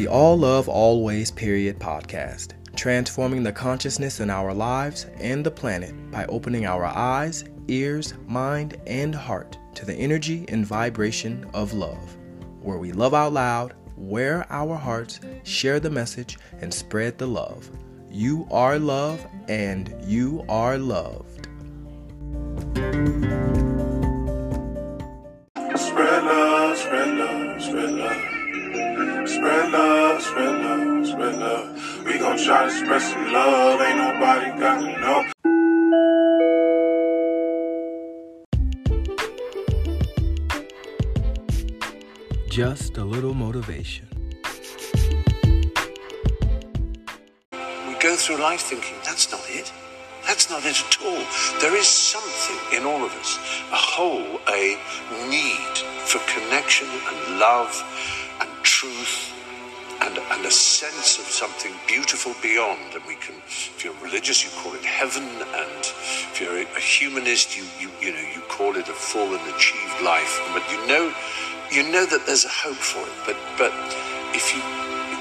the All Love Always Period podcast, transforming the consciousness in our lives and the planet by opening our eyes, ears, mind, and heart to the energy and vibration of love, where we love out loud, wear our hearts, share the message, and spread the love. You are love, and you are loved. Spread love, spread love, spread love. Spread love, spread love, spread love. We gon' try to spread some love. Ain't nobody got to know. Just a little motivation. We go through life thinking, that's not it. That's not it at all. There is something in all of us, a whole, a need for connection and love and truth and, and a sense of something beautiful beyond. And we can, if you're religious, you call it heaven. And if you're a, humanist, you, you, you know, you call it a full and achieved life. But you know, you know that there's a hope for it. But, but if you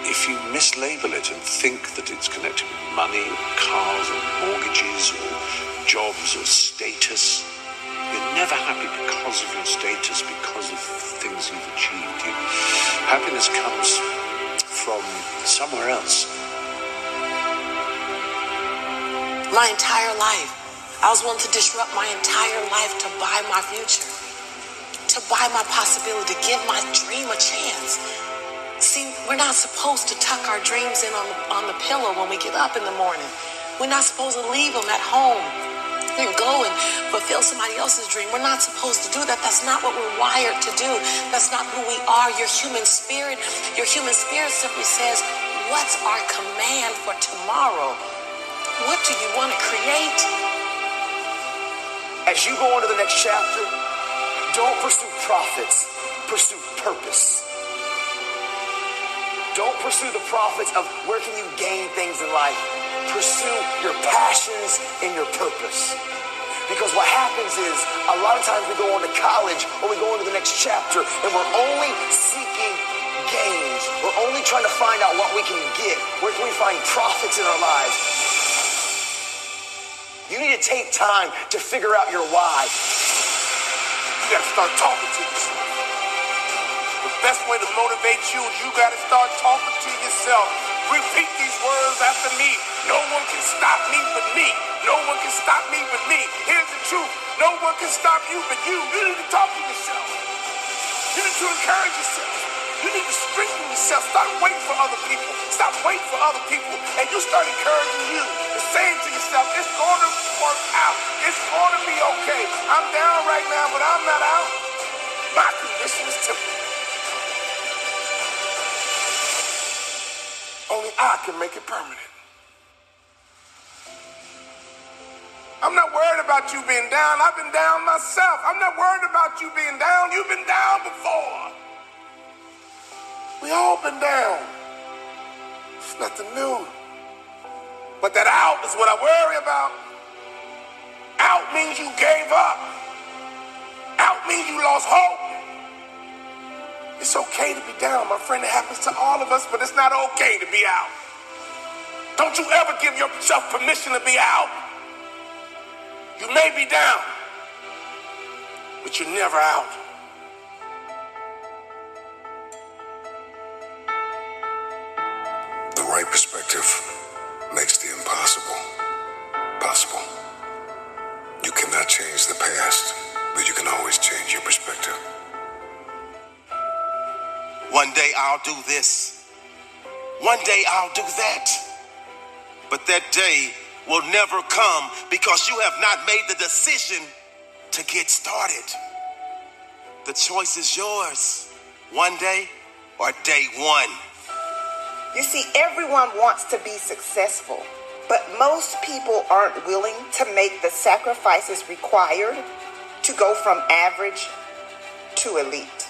if you mislabel it and think that it's connected with money or cars or mortgages or jobs or status, you're never happy because of your status, because of things you've achieved. You, happiness comes from somewhere else. My entire life, I was willing to disrupt my entire life to buy my future, to buy my possibility, to give my dream a chance. See, we're not supposed to tuck our dreams in on the, on the pillow when we get up in the morning. We're not supposed to leave them at home and go and fulfill somebody else's dream. We're not supposed to do that. That's not what we're wired to do. That's not who we are. Your human spirit, your human spirit simply says, What's our command for tomorrow? What do you want to create? As you go on to the next chapter, don't pursue profits, pursue purpose. Don't pursue the profits of where can you gain things in life. Pursue your passions and your purpose. Because what happens is a lot of times we go on to college or we go into the next chapter and we're only seeking gains. We're only trying to find out what we can get. Where can we find profits in our lives? You need to take time to figure out your why. You gotta start talking to yourself. The best way to motivate you is you gotta start talking to yourself. Repeat these words after me. No one can stop me but me. No one can stop me but me. Here's the truth. No one can stop you but you. You need to talk to yourself. You need to encourage yourself. You need to strengthen yourself. Stop waiting for other people. Stop waiting for other people. And you start encouraging you and saying to yourself, it's going to work out. It's going to be okay. I'm down right now, but I'm not out. My condition is temporary. Only I can make it permanent. I'm not worried about you being down. I've been down myself. I'm not worried about you being down. You've been down before. We all been down. It's nothing new. But that out is what I worry about. Out means you gave up. Out means you lost hope. It's okay to be down, my friend. It happens to all of us, but it's not okay to be out. Don't you ever give yourself permission to be out. You may be down, but you're never out. The right perspective makes the impossible possible. You cannot change the past, but you can always change your perspective. One day I'll do this. One day I'll do that. But that day will never come because you have not made the decision to get started. The choice is yours. One day or day one. You see, everyone wants to be successful, but most people aren't willing to make the sacrifices required to go from average to elite.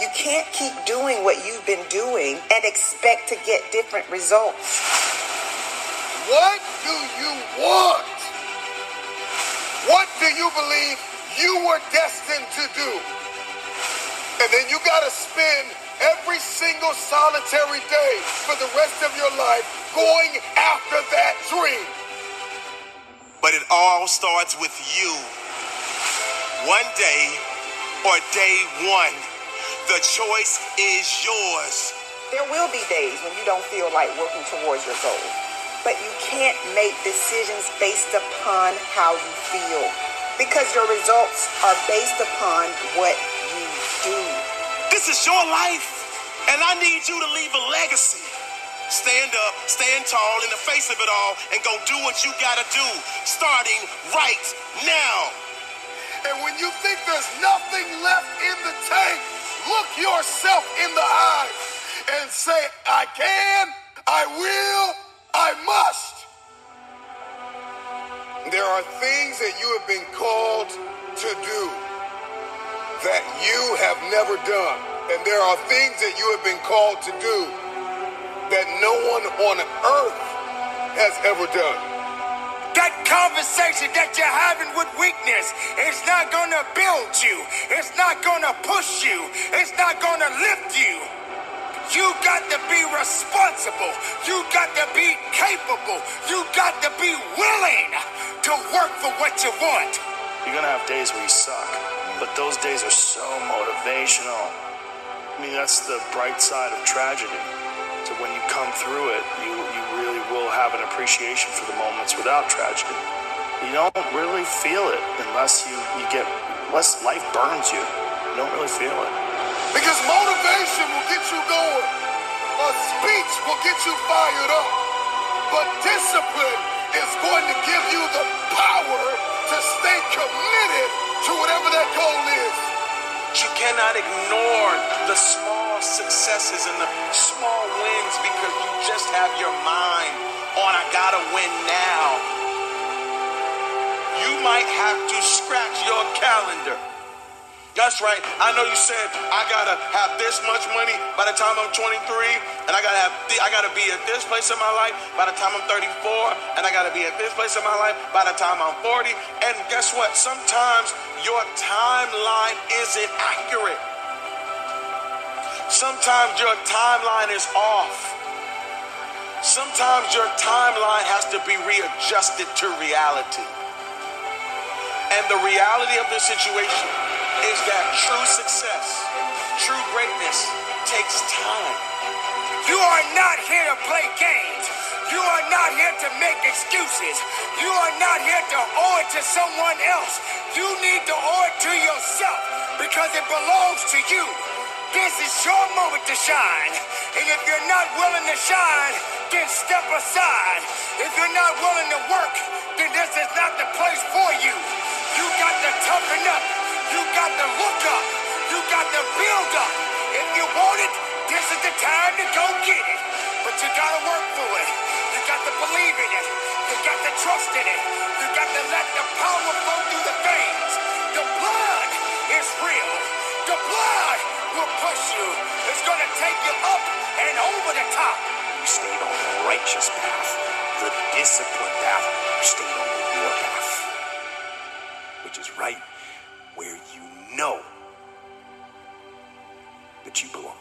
You can't keep doing what you've been doing and expect to get different results. What do you want? What do you believe you were destined to do? And then you got to spend every single solitary day for the rest of your life going after that dream. But it all starts with you. One day or day one, the choice is yours. There will be days when you don't feel like working towards your goal, but you can't make decisions based upon how you feel because your results are based upon what you do. This is your life, and I need you to leave a legacy. Stand up, stand tall in the face of it all, and go do what you gotta do, starting right now. And when you think there's nothing left in the tank, look yourself in the eyes and say, I can, I will, are things that you have been called to do that you have never done. And there are things that you have been called to do that no one on earth has ever done. That conversation that you're having with weakness is not gonna build you. It's not gonna push you. It's not gonna lift you. You got to be responsible. You got to be capable. You got to be willing to work for what you want. You're gonna have days where you suck, but those days are so motivational. I mean, that's the bright side of tragedy. So when you come through it, you, you really will have an appreciation for the moments without tragedy. You don't really feel it unless you, you get, unless life burns you. You don't really feel it. Because motivation will get you going. A speech will get you fired up. But discipline is going to give you the power to stay committed to whatever that goal is. You cannot ignore the small successes and the small wins because you just have your mind on, I gotta win now. You might have to scratch your calendar. That's right. I know you said I gotta have this much money by the time I'm 23, and I gotta have th- I gotta be at this place in my life by the time I'm 34, and I gotta be at this place in my life by the time I'm 40. And guess what? Sometimes your timeline isn't accurate. Sometimes your timeline is off. Sometimes your timeline has to be readjusted to reality. And the reality of the situation is that true success, true greatness takes time. You are not here to play games. You are not here to make excuses. You are not here to owe it to someone else. You need to owe it to yourself because it belongs to you. This is your moment to shine. And if you're not willing to shine, then step aside. If you're not willing to work, then this is not the place for you. You got to toughen up. Got to look up. You got to build up. If you want it, this is the time to go get it. But you got to work for it. You got to believe in it. You got to trust in it. You got to let the power flow through the veins. The blood is real. The blood will push you. It's to take you up and over the top. You stayed on the righteous path, the disciplined path. You stayed on the war path, which is right that you belong.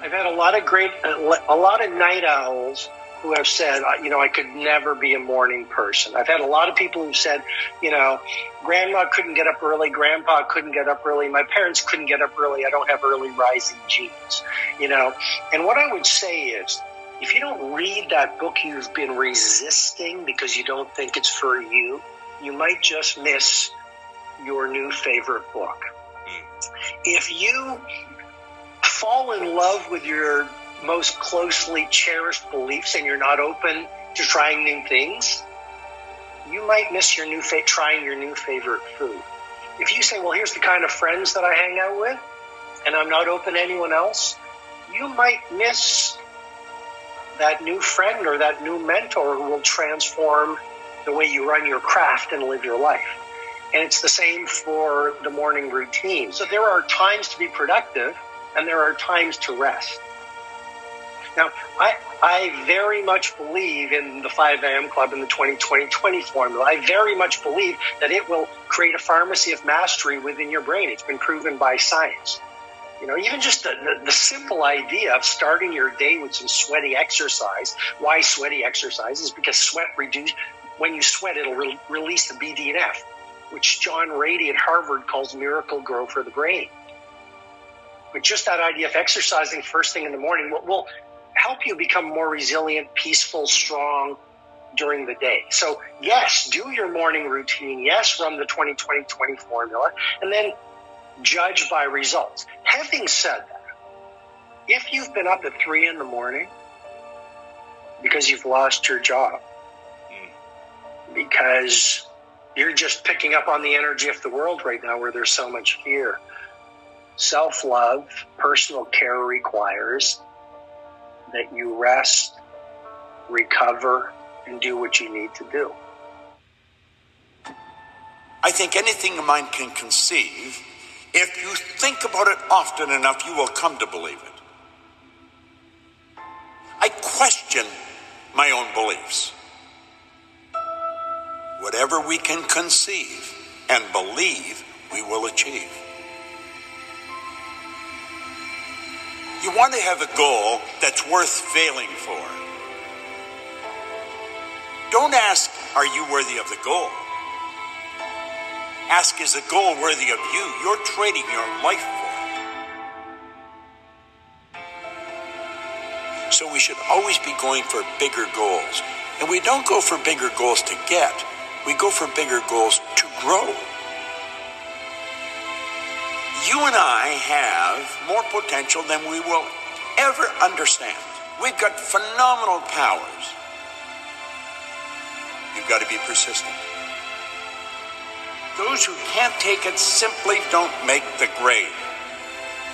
I've had a lot of great, a lot of night owls who have said, you know, I could never be a morning person. I've had a lot of people who've said, you know, grandma couldn't get up early, grandpa couldn't get up early, my parents couldn't get up early, I don't have early rising genes, you know. And what I would say is, if you don't read that book you've been resisting because you don't think it's for you, you might just miss your new favorite book. If you fall in love with your most closely cherished beliefs and you're not open to trying new things, you might miss your new fa- trying your new favorite food. If you say, "Well, here's the kind of friends that I hang out with," and I'm not open to anyone else, you might miss that new friend or that new mentor who will transform the way you run your craft and live your life. And it's the same for the morning routine. So there are times to be productive and there are times to rest. Now, I, I very much believe in the 5 a.m. club and the 20-20-20 formula. I very much believe that it will create a pharmacy of mastery within your brain. It's been proven by science. You know, even just the, the, the, simple idea of starting your day with some sweaty exercise. Why sweaty exercise is because sweat reduce when you sweat, it'll re- release the BDNF, which John Ratey at Harvard calls miracle grow for the brain. But just that idea of exercising first thing in the morning will, will help you become more resilient, peaceful, strong during the day. So yes, do your morning routine. Yes, run the 20-20-20 formula and then judge by results. Having said that, if you've been up at three in the morning because you've lost your job, hmm. because you're just picking up on the energy of the world right now where there's so much fear. Self love, personal care requires that you rest, recover, and do what you need to do. I think anything a mind can conceive, if you think about it often enough, you will come to believe it. I question my own beliefs. Whatever we can conceive and believe, we will achieve. You want to have a goal that's worth failing for. Don't ask, are you worthy of the goal? Ask, is the goal worthy of you? You're trading your life for it. So we should always be going for bigger goals. And we don't go for bigger goals to get, we go for bigger goals to grow. You and I have more potential than we will ever understand. We've got phenomenal powers. You've got to be persistent. Those who can't take it simply don't make the grade.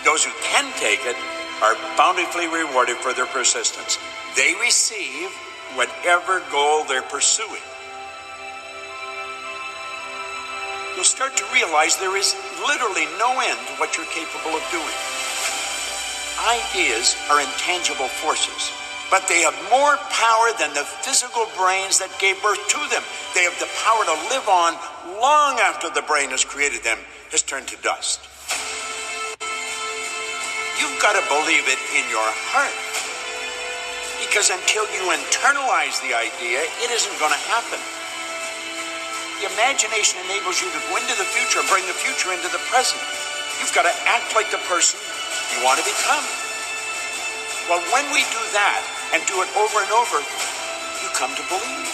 Those who can take it are bountifully rewarded for their persistence. They receive whatever goal they're pursuing. You'll start to realize there is literally no end to what you're capable of doing. Ideas are intangible forces, but they have more power than the physical brains that gave birth to them. They have the power to live on long after the brain has created them has turned to dust. You've got to believe it in your heart. Because until you internalize the idea, it isn't going to happen. The imagination enables you to go into the future and bring the future into the present. You've got to act like the person you want to become. Well, when we do that and do it over and over, you come to believe.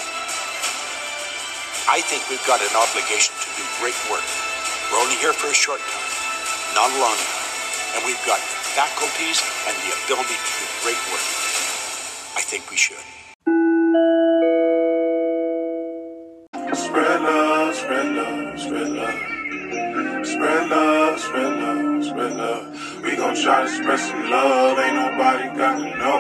I think we've got an obligation to do great work. We're only here for a short time, not a long time. And we've got faculties and the ability to do great work. I think we should. Spread love, spread love, spread love. Spread love, spread love, spread love. We gon' try to spread some love. Ain't nobody got to know.